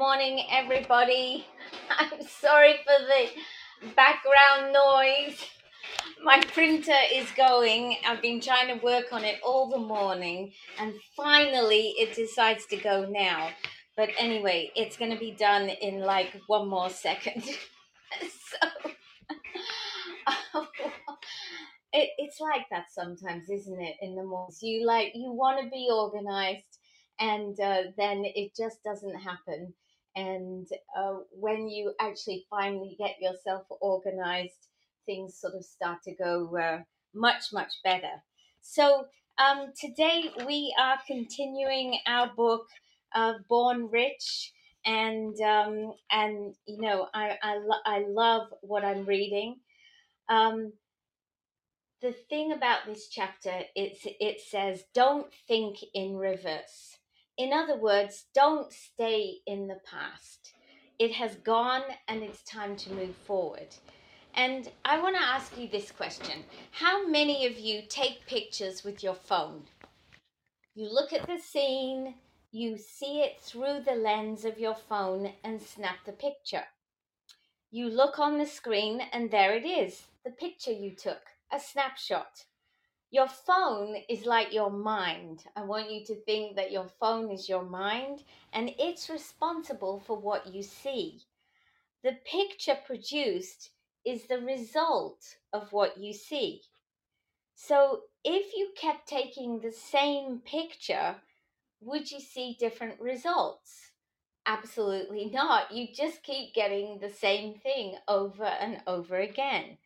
Morning, everybody. I'm sorry for the background noise. My printer is going. I've been trying to work on it all the morning, and finally it decides to go now. But anyway, it's going to be done in like one more second. so it, it's like that sometimes, isn't it? In the mornings, you like you want to be organized and uh, then it just doesn't happen. And uh, when you actually finally get yourself organized, things sort of start to go uh, much, much better. So um, today we are continuing our book, uh, Born Rich. And um, and you know I I, lo- I love what I'm reading. Um, the thing about this chapter it's it says don't think in reverse in other words don't stay in the past. It has gone and it's time to move forward. And i want to ask you this question. How many of you take pictures with your phone? You look at the scene you see it through the lens of your phone and snap the picture. You look on the screen and there it is the picture you took a snapshot. Your phone is like your mind. I want you to think that your phone is your mind and it's responsible for what you see. The picture produced is the result of what you see. So if you kept taking the same picture, would you see different results? Absolutely not. You just keep getting the same thing over and over again.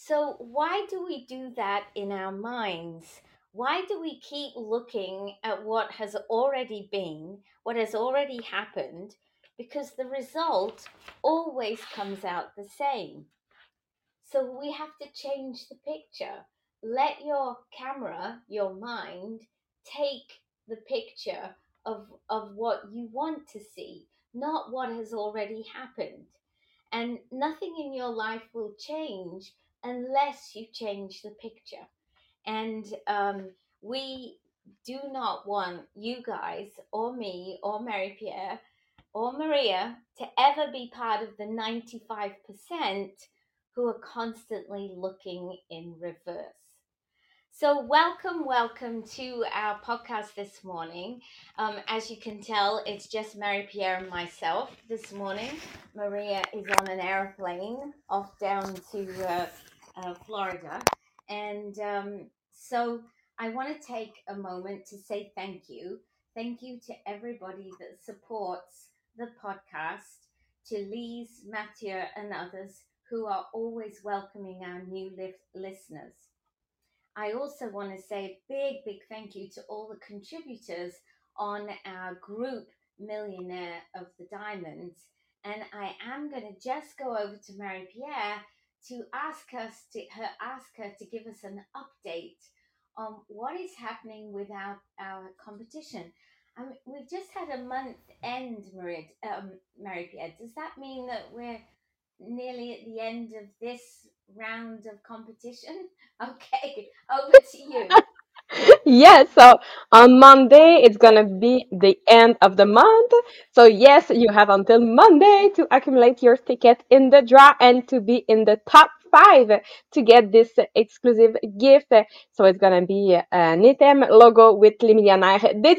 So, why do we do that in our minds? Why do we keep looking at what has already been, what has already happened? Because the result always comes out the same. So, we have to change the picture. Let your camera, your mind, take the picture of, of what you want to see, not what has already happened. And nothing in your life will change unless you change the picture. And um, we do not want you guys or me or Mary Pierre or Maria to ever be part of the 95% who are constantly looking in reverse. So, welcome, welcome to our podcast this morning. Um, as you can tell, it's just Mary Pierre and myself this morning. Maria is on an airplane off down to uh, uh, Florida. And um, so, I want to take a moment to say thank you. Thank you to everybody that supports the podcast, to Lise, Mathieu, and others who are always welcoming our new li- listeners. I also want to say a big, big thank you to all the contributors on our group Millionaire of the Diamonds. And I am going to just go over to Mary Pierre to ask us to her ask her to give us an update on what is happening with our, our competition. I mean, we've just had a month end, Marie, um, Mary Pierre. Does that mean that we're nearly at the end of this round of competition? Okay, over to you. Yes, so on Monday it's gonna be the end of the month. So yes, you have until Monday to accumulate your ticket in the draw and to be in the top five to get this exclusive gift. So it's gonna be an item logo with Les Millionnaires des.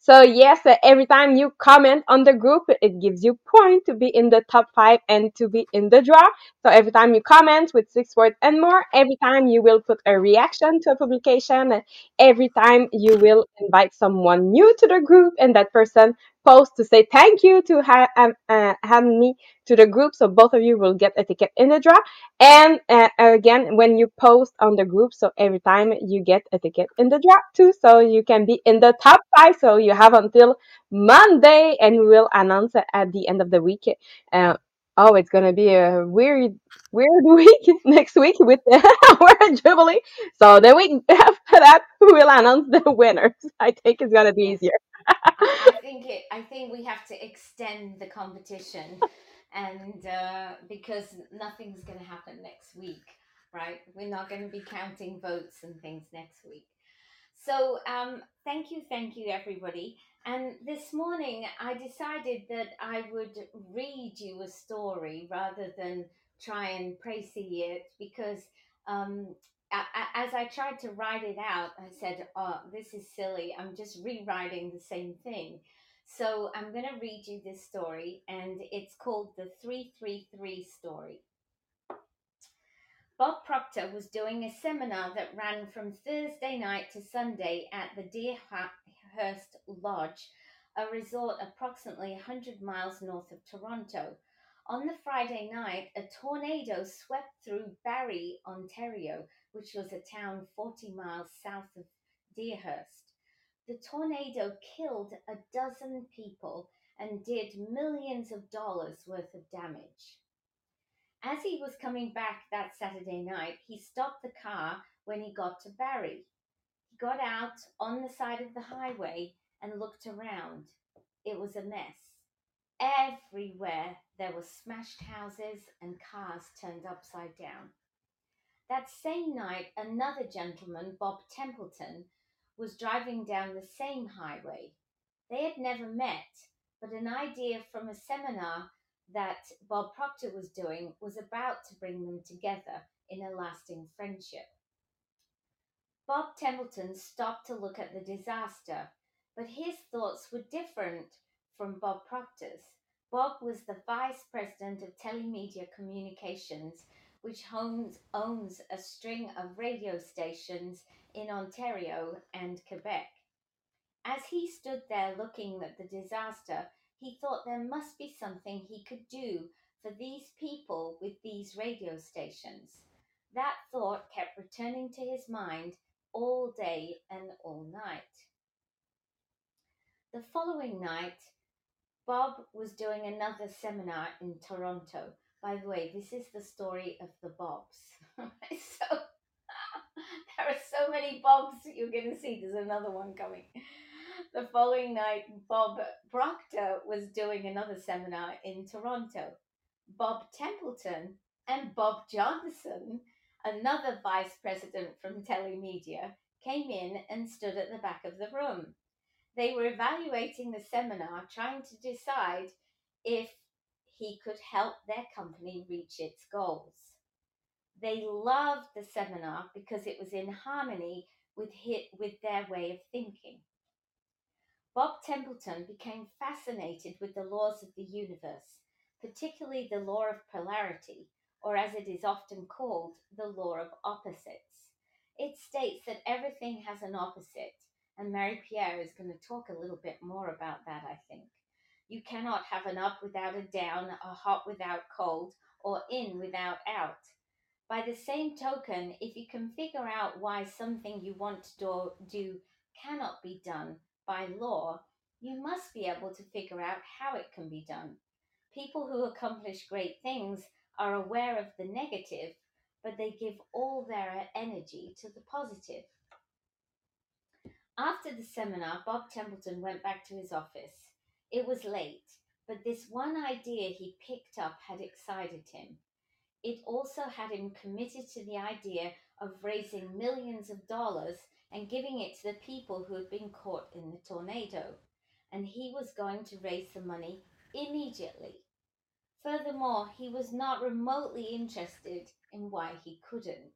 So yes, every time you comment on the group, it gives you point to be in the top five and to be in the draw. So every time you comment with six words and more, every time you will put a reaction to a publication every time you will invite someone new to the group and that person posts to say thank you to ha- um, uh, have me to the group so both of you will get a ticket in the draw. And uh, again when you post on the group so every time you get a ticket in the draw too so you can be in the top five so you have until monday and we will announce at the end of the week uh, oh it's gonna be a weird weird week next week with our jubilee so the week after that we will announce the winners i think it's gonna be easier I, I think it. I think we have to extend the competition, and uh, because nothing's going to happen next week, right? We're not going to be counting votes and things next week. So, um, thank you, thank you, everybody. And this morning, I decided that I would read you a story rather than try and précis it because um, as I tried to write it out, I said, Oh, this is silly. I'm just rewriting the same thing. So, I'm going to read you this story, and it's called the 333 story. Bob Proctor was doing a seminar that ran from Thursday night to Sunday at the Deerhurst Lodge, a resort approximately 100 miles north of Toronto. On the Friday night, a tornado swept through Barrie, Ontario, which was a town 40 miles south of Deerhurst. The tornado killed a dozen people and did millions of dollars worth of damage. As he was coming back that Saturday night, he stopped the car when he got to Barrie. He got out on the side of the highway and looked around. It was a mess. Everywhere there were smashed houses and cars turned upside down. That same night, another gentleman, Bob Templeton, was driving down the same highway. They had never met, but an idea from a seminar that Bob Proctor was doing was about to bring them together in a lasting friendship. Bob Templeton stopped to look at the disaster, but his thoughts were different from Bob Proctor's. Bob was the vice president of Telemedia Communications, which owns, a string of radio stations in Ontario and Quebec. As he stood there looking at the disaster, he thought there must be something he could do for these people with these radio stations. That thought kept returning to his mind all day and all night. The following night, Bob was doing another seminar in Toronto. By the way, this is the story of the Bobs. so there are so many Bobs you're going to see. There's another one coming. The following night, Bob Proctor was doing another seminar in Toronto. Bob Templeton and Bob Johnson, another vice president from Telemedia, came in and stood at the back of the room. They were evaluating the seminar, trying to decide if he could help their company reach its goals. They loved the seminar because it was in harmony with, hit, with their way of thinking. Bob Templeton became fascinated with the laws of the universe, particularly the law of polarity, or as it is often called, the law of opposites. It states that everything has an opposite, and Mary Pierre is going to talk a little bit more about that, I think. You cannot have an up without a down, a hot without cold, or in without out. By the same token, if you can figure out why something you want to do, cannot be done by law, you must be able to figure out how it can be done. People who accomplish great things are aware of the negative, but they give all their energy to the positive. After the seminar, Bob Templeton went back to his office. It was late, but this one idea he picked up had excited him. It also had him committed to the idea of raising millions of dollars and giving it to the people who had been caught in the tornado. And he was going to raise the money immediately. Furthermore, he was not remotely interested in why he couldn't.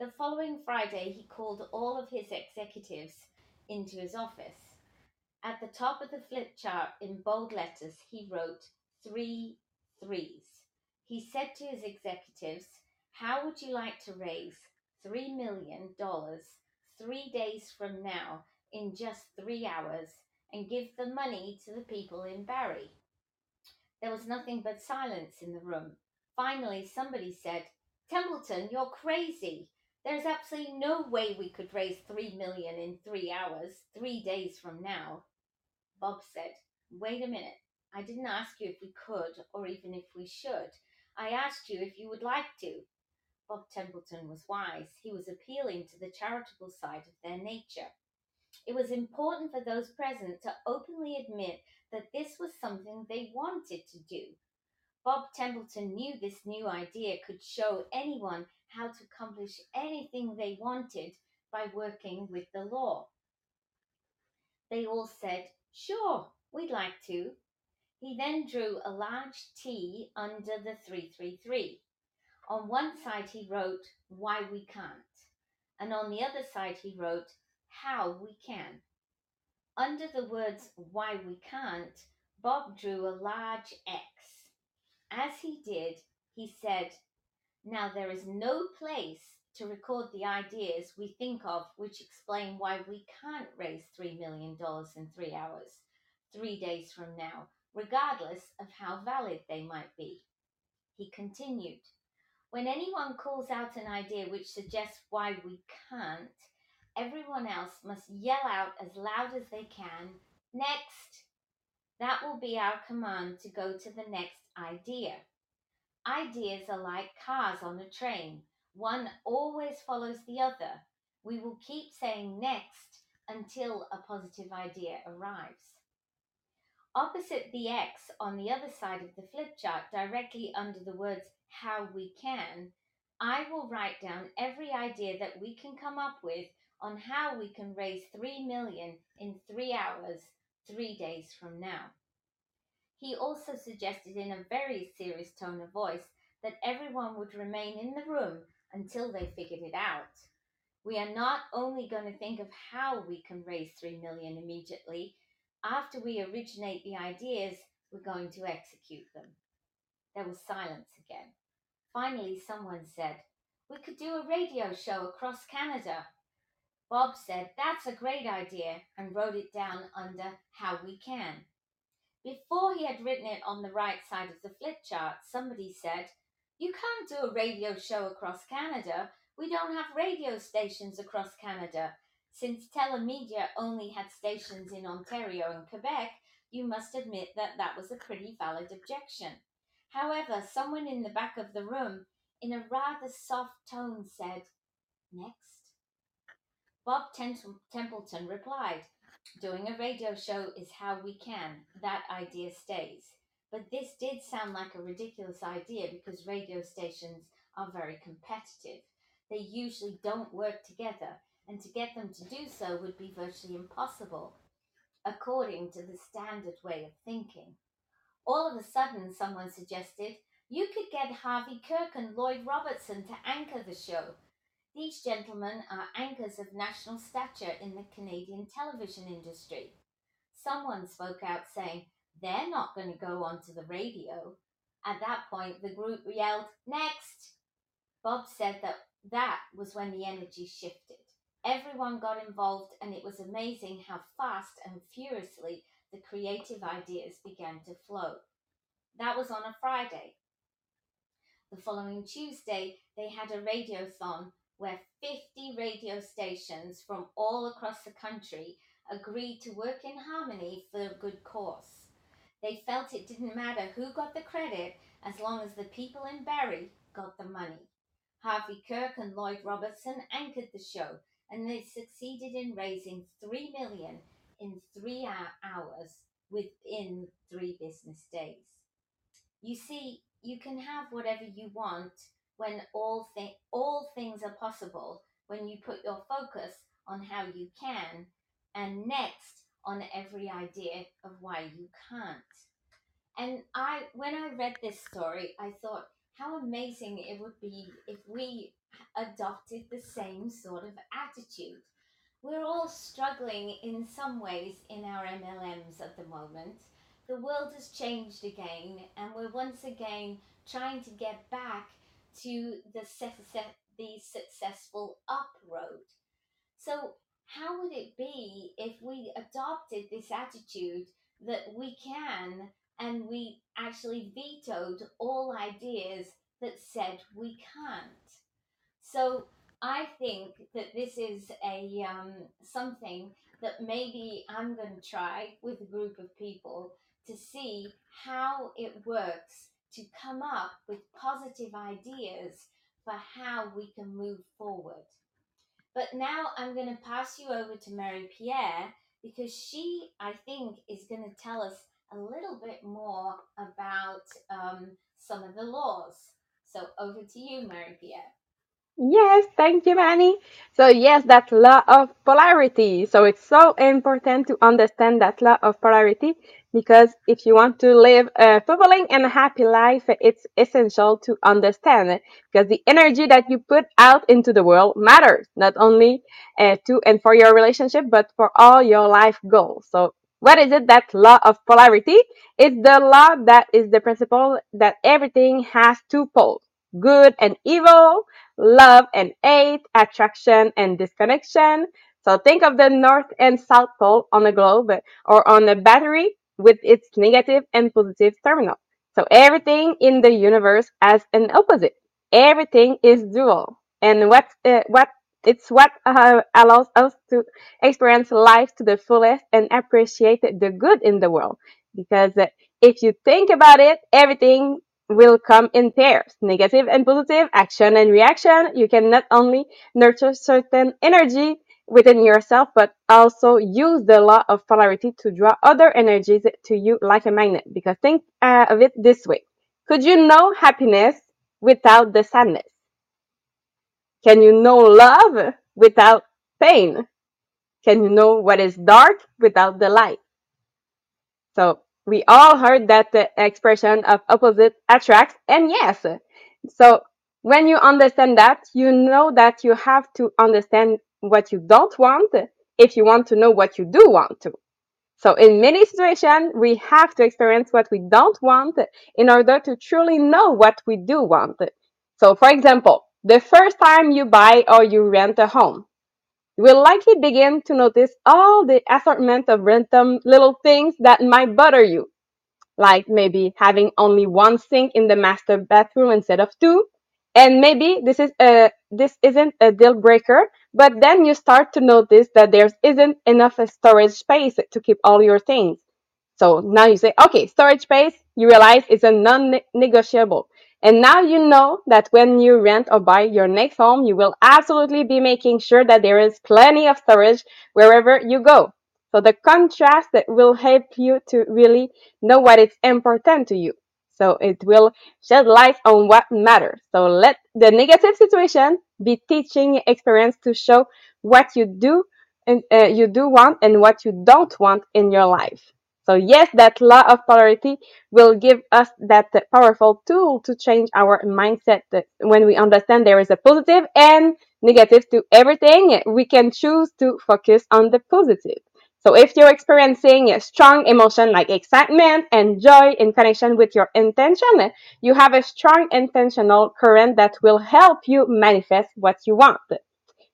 The following Friday, he called all of his executives into his office. At the top of the flip chart in bold letters, he wrote three threes. He said to his executives, How would you like to raise $3 million three days from now in just three hours and give the money to the people in Barrie. There was nothing but silence in the room. Finally, somebody said, Templeton, you're crazy. There's absolutely no way we could raise three million in three hours, three days from now. Bob said, Wait a minute. I didn't ask you if we could or even if we should. I asked you if you would like to. Bob Templeton was wise. He was appealing to the charitable side of their nature. It was important for those present to openly admit that this was something they wanted to do. Bob Templeton knew this new idea could show anyone how to accomplish anything they wanted by working with the law. They all said, Sure, we'd like to. He then drew a large T under the 333. On one side he wrote, Why we can't. And on the other side he wrote, How we can. Under the words, Why we can't, Bob drew a large X. As he did, he said, Now there is no place to record the ideas we think of which explain why we can't raise $3 million in three hours, three days from now, regardless of how valid they might be. He continued, When anyone calls out an idea which suggests why we can't, everyone else must yell out as loud as they can, Next! That will be our command to go to the next idea. Ideas are like cars on a train. One always follows the other. We will keep saying next until a positive idea arrives. Opposite the X on the other side of the flip chart, directly under the words how we can, I will write down every idea that we can come up with on how we can raise 3 million in 3 hours 3 days from now. He also suggested in a very serious tone of voice that everyone would remain in the room until they figured it out. We are not only going to think of how we can raise 3 million immediately, after we originate the ideas, we're going to execute them. There was silence again. Finally, someone said, We could do a radio show across Canada. Bob said, That's a great idea, and wrote it down under How We Can. Before he had written it on the right side of the flip chart, somebody said, you can't do a radio show across Canada. We don't have radio stations across Canada. Since Telemedia only had stations in Ontario and Quebec, you must admit that that was a pretty valid objection. However, someone in the back of the room, in a rather soft tone, said, Next. Bob Templeton replied, Doing a radio show is how we can. That idea stays. But this did sound like a ridiculous idea because radio stations are very competitive. They usually don't work together, and to get them to do so would be virtually impossible, according to the standard way of thinking. All of a sudden, someone suggested, you could get Harvey Kirck and Lloyd Robertson to anchor the show. These gentlemen are anchors of national stature in the Canadian television industry. Someone spoke out saying, they're not going to go onto the radio. At that point, the group yelled, Next! Bob said that that was when the energy shifted. Everyone got involved, and it was amazing how fast and furiously the creative ideas began to flow. That was on a Friday. The following Tuesday, they had a radiothon where 50 radio stations from all across the country agreed to work in harmony for a good cause. They felt it didn't matter who got the credit as long as the people in Barrie got the money. Harvey Kirck and Lloyd Robertson anchored the show, and they succeeded in raising three million in three hours within three business days. You see, you can have whatever you want when all, thi- all things are possible when you put your focus on how you can, and next on every idea of why you can't. And I, when I read this story, I thought how amazing it would be if we adopted the same sort of attitude. We're all struggling in some ways in our MLMs at the moment. The world has changed again, and we're once again trying to get back to the, the successful up road. So how would it be if we adopted this attitude that we can and we actually vetoed all ideas that said we can't? So I think that this is a um, something that maybe I'm going to try with a group of people to see how it works to come up with positive ideas for how we can move forward. But now I'm going to pass you over to Mary Pierre because she, I think, is going to tell us a little bit more about um, some of the laws. So over to you, Mary Pierre. Yes, thank you, Manny. So, yes, that law of polarity. So, it's so important to understand that law of polarity because if you want to live a fulfilling and happy life, it's essential to understand it because the energy that you put out into the world matters, not only uh, to and for your relationship, but for all your life goals. So, what is it that law of polarity? It's the law that is the principle that everything has two poles, good and evil love and hate, attraction and disconnection. So think of the North and South Pole on a globe or on a battery with its negative and positive terminal. So everything in the universe has an opposite. Everything is dual. And what, uh, what it's what uh, allows us to experience life to the fullest and appreciate the good in the world. Because uh, if you think about it, everything will come in pairs negative and positive action and reaction. You can not only nurture certain energy within yourself but also use the law of polarity to draw other energies to you like a magnet. Because think uh, of it this way. Could you know happiness without the sadness? Can you know love without pain? Can you know what is dark without the light? So we all heard that the expression of opposite attracts, and yes. So when you understand that, you know that you have to understand what you don't want if you want to know what you do want to. So in many situations, we have to experience what we don't want in order to truly know what we do want. So for example, the first time you buy or you rent a home, will likely begin to notice all the assortment of random little things that might bother you like maybe having only one sink in the master bathroom instead of two. And maybe this is a this isn't a deal breaker, but then you start to notice that there isn't enough storage space to keep all your things. So now you say, okay, storage space, you realize it's a non-negotiable. And now you know that when you rent or buy your next home, you will absolutely be making sure that there is plenty of storage wherever you go. So the contrast that will help you to really know what is important to you. So it will shed light on what matters. So let the negative situation be teaching experience to show what you do and uh, you do want and what you don't want in your life. So yes, that law of polarity will give us that powerful tool to change our mindset. That when we understand there is a positive and negative to everything, we can choose to focus on the positive. So if you're experiencing a strong emotion like excitement and joy in connection with your intention, you have a strong intentional current that will help you manifest what you want.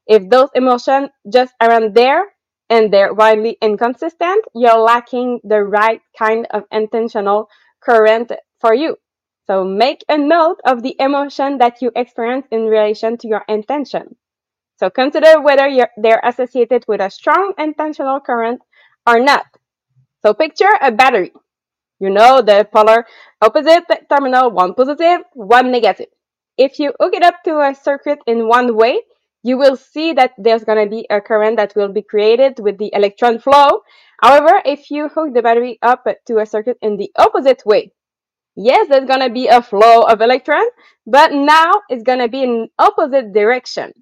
If those emotions just aren't there and they're widely inconsistent, you're lacking the right kind of intentional current for you. So make a note of the emotion that you experience in relation to your intention. So consider whether they're associated with a strong intentional current or not. So picture a battery. You know the polar opposite terminal, one positive, one negative. If you hook it up to a circuit in one way, you will see that there's going to be a current that will be created with the electron flow. However, if you hook the battery up to a circuit in the opposite way, yes, there's going to be a flow of electrons, but now it's going to be in opposite direction.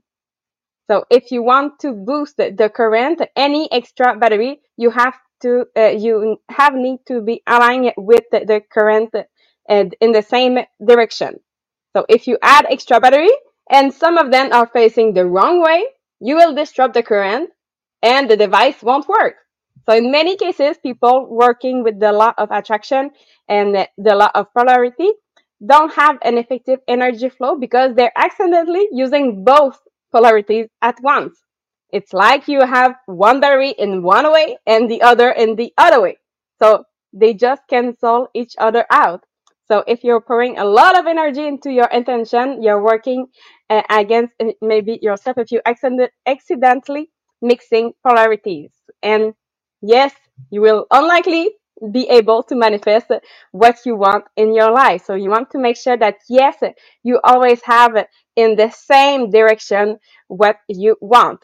So if you want to boost the current, any extra battery, you have to uh, you have need to be aligned with the, current uh, in the same direction. So if you add extra battery and some of them are facing the wrong way, you will disrupt the current and the device won't work. So in many cases, people working with the law of attraction and the law of polarity don't have an effective energy flow because they're accidentally using both polarities at once. It's like you have one battery in one way and the other in the other way. So they just cancel each other out. So if you're pouring a lot of energy into your intention, you're working uh, against uh, maybe yourself if you accident- accidentally mixing polarities. And yes, you will unlikely be able to manifest what you want in your life. So you want to make sure that yes, you always have in the same direction what you want.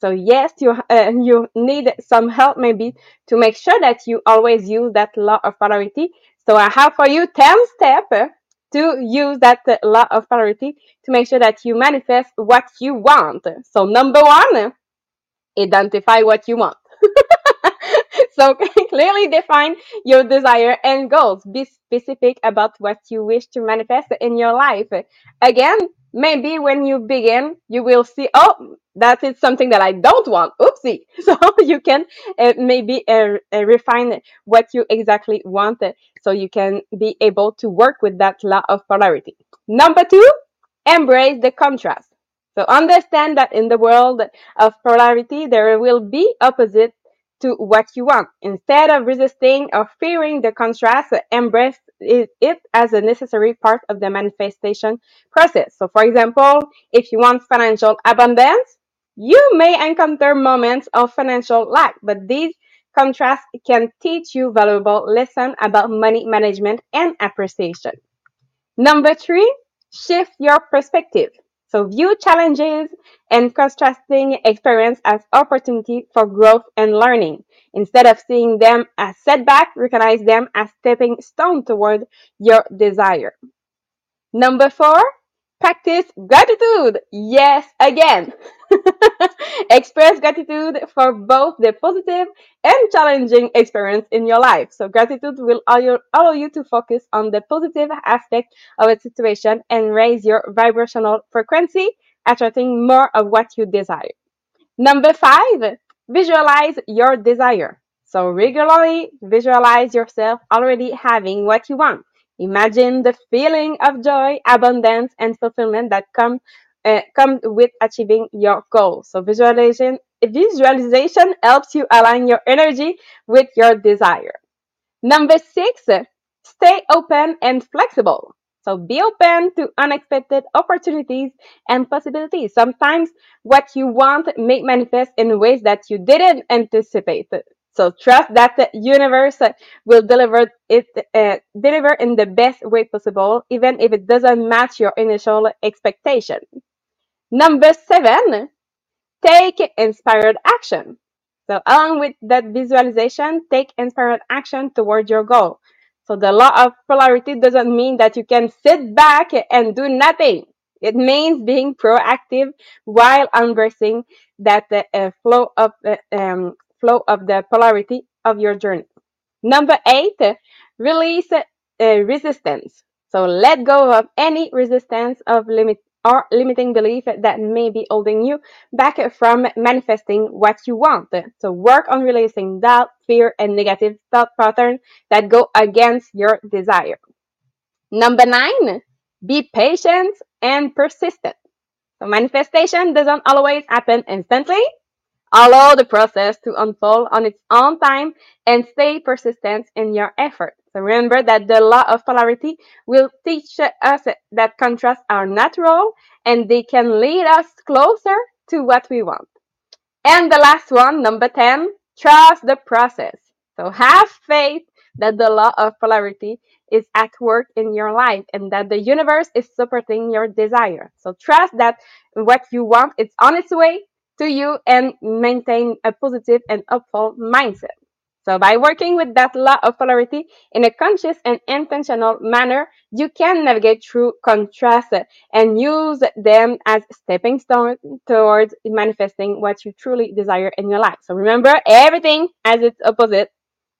So yes, you uh, you need some help maybe to make sure that you always use that law of polarity. So I have for you 10 steps to use that law of polarity to make sure that you manifest what you want. So, number one, identify what you want. so clearly define your desire and goals. Be specific about what you wish to manifest in your life. Again, maybe when you begin, you will see, oh, that is something that I don't want. Oopsie. So you can uh, maybe uh, uh, refine what you exactly want so you can be able to work with that law of polarity. Number two, embrace the contrast. So understand that in the world of polarity, there will be opposite to what you want. Instead of resisting or fearing the contrast, embrace it as a necessary part of the manifestation process. So, for example, if you want financial abundance, you may encounter moments of financial lack, but these contrasts can teach you valuable lessons about money management and appreciation. Number three, shift your perspective. So view challenges and contrasting experience as opportunity for growth and learning. Instead of seeing them as setback, recognize them as stepping stone toward your desire. Number four, practice gratitude. Yes, again. Express gratitude for both the positive and challenging experience in your life. So gratitude will allow you to focus on the positive aspect of a situation and raise your vibrational frequency, attracting more of what you desire. Number five, visualize your desire. So regularly visualize yourself already having what you want. Imagine the feeling of joy, abundance, and fulfillment that come come with achieving your goal. So visualization visualization helps you align your energy with your desire. Number six, stay open and flexible. So be open to unexpected opportunities and possibilities. Sometimes what you want may manifest in ways that you didn't anticipate. So trust that the universe will deliver it uh, deliver in the best way possible, even if it doesn't match your initial expectation. Number seven, take inspired action. So along with that visualization, take inspired action toward your goal. So the law of polarity doesn't mean that you can sit back and do nothing. It means being proactive while embracing that uh, flow of uh, um, flow of the polarity of your journey. Number eight, release uh, resistance. So let go of any resistance of limit or limiting belief that may be holding you back from manifesting what you want. So work on releasing doubt, fear, and negative thought patterns that go against your desire. Number nine, be patient and persistent. So manifestation doesn't always happen instantly. Allow the process to unfold on its own time and stay persistent in your effort. So remember that the law of polarity will teach us that contrasts are natural and they can lead us closer to what we want. And the last one, number 10, trust the process. So have faith that the law of polarity is at work in your life and that the universe is supporting your desire. So trust that what you want is on its way to you and maintain a positive and hopeful mindset. So by working with that law of polarity in a conscious and intentional manner, you can navigate through contrast and use them as stepping stones towards manifesting what you truly desire in your life. So remember, everything has its opposite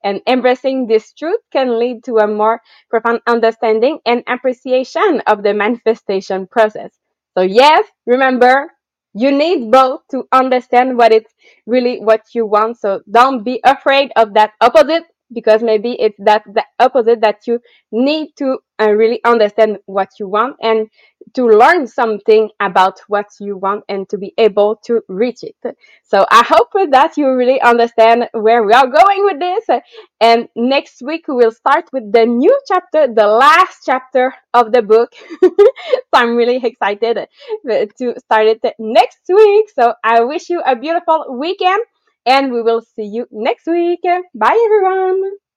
and embracing this truth can lead to a more profound understanding and appreciation of the manifestation process. So yes, remember, you need both to understand what it's really what you want. So don't be afraid of that opposite because maybe it's that the opposite that you need to uh, really understand what you want and to learn something about what you want and to be able to reach it. So I hope that you really understand where we are going with this. And next week we will start with the new chapter, the last chapter of the book. so I'm really excited to start it next week. So I wish you a beautiful weekend and we will see you next week. Bye everyone.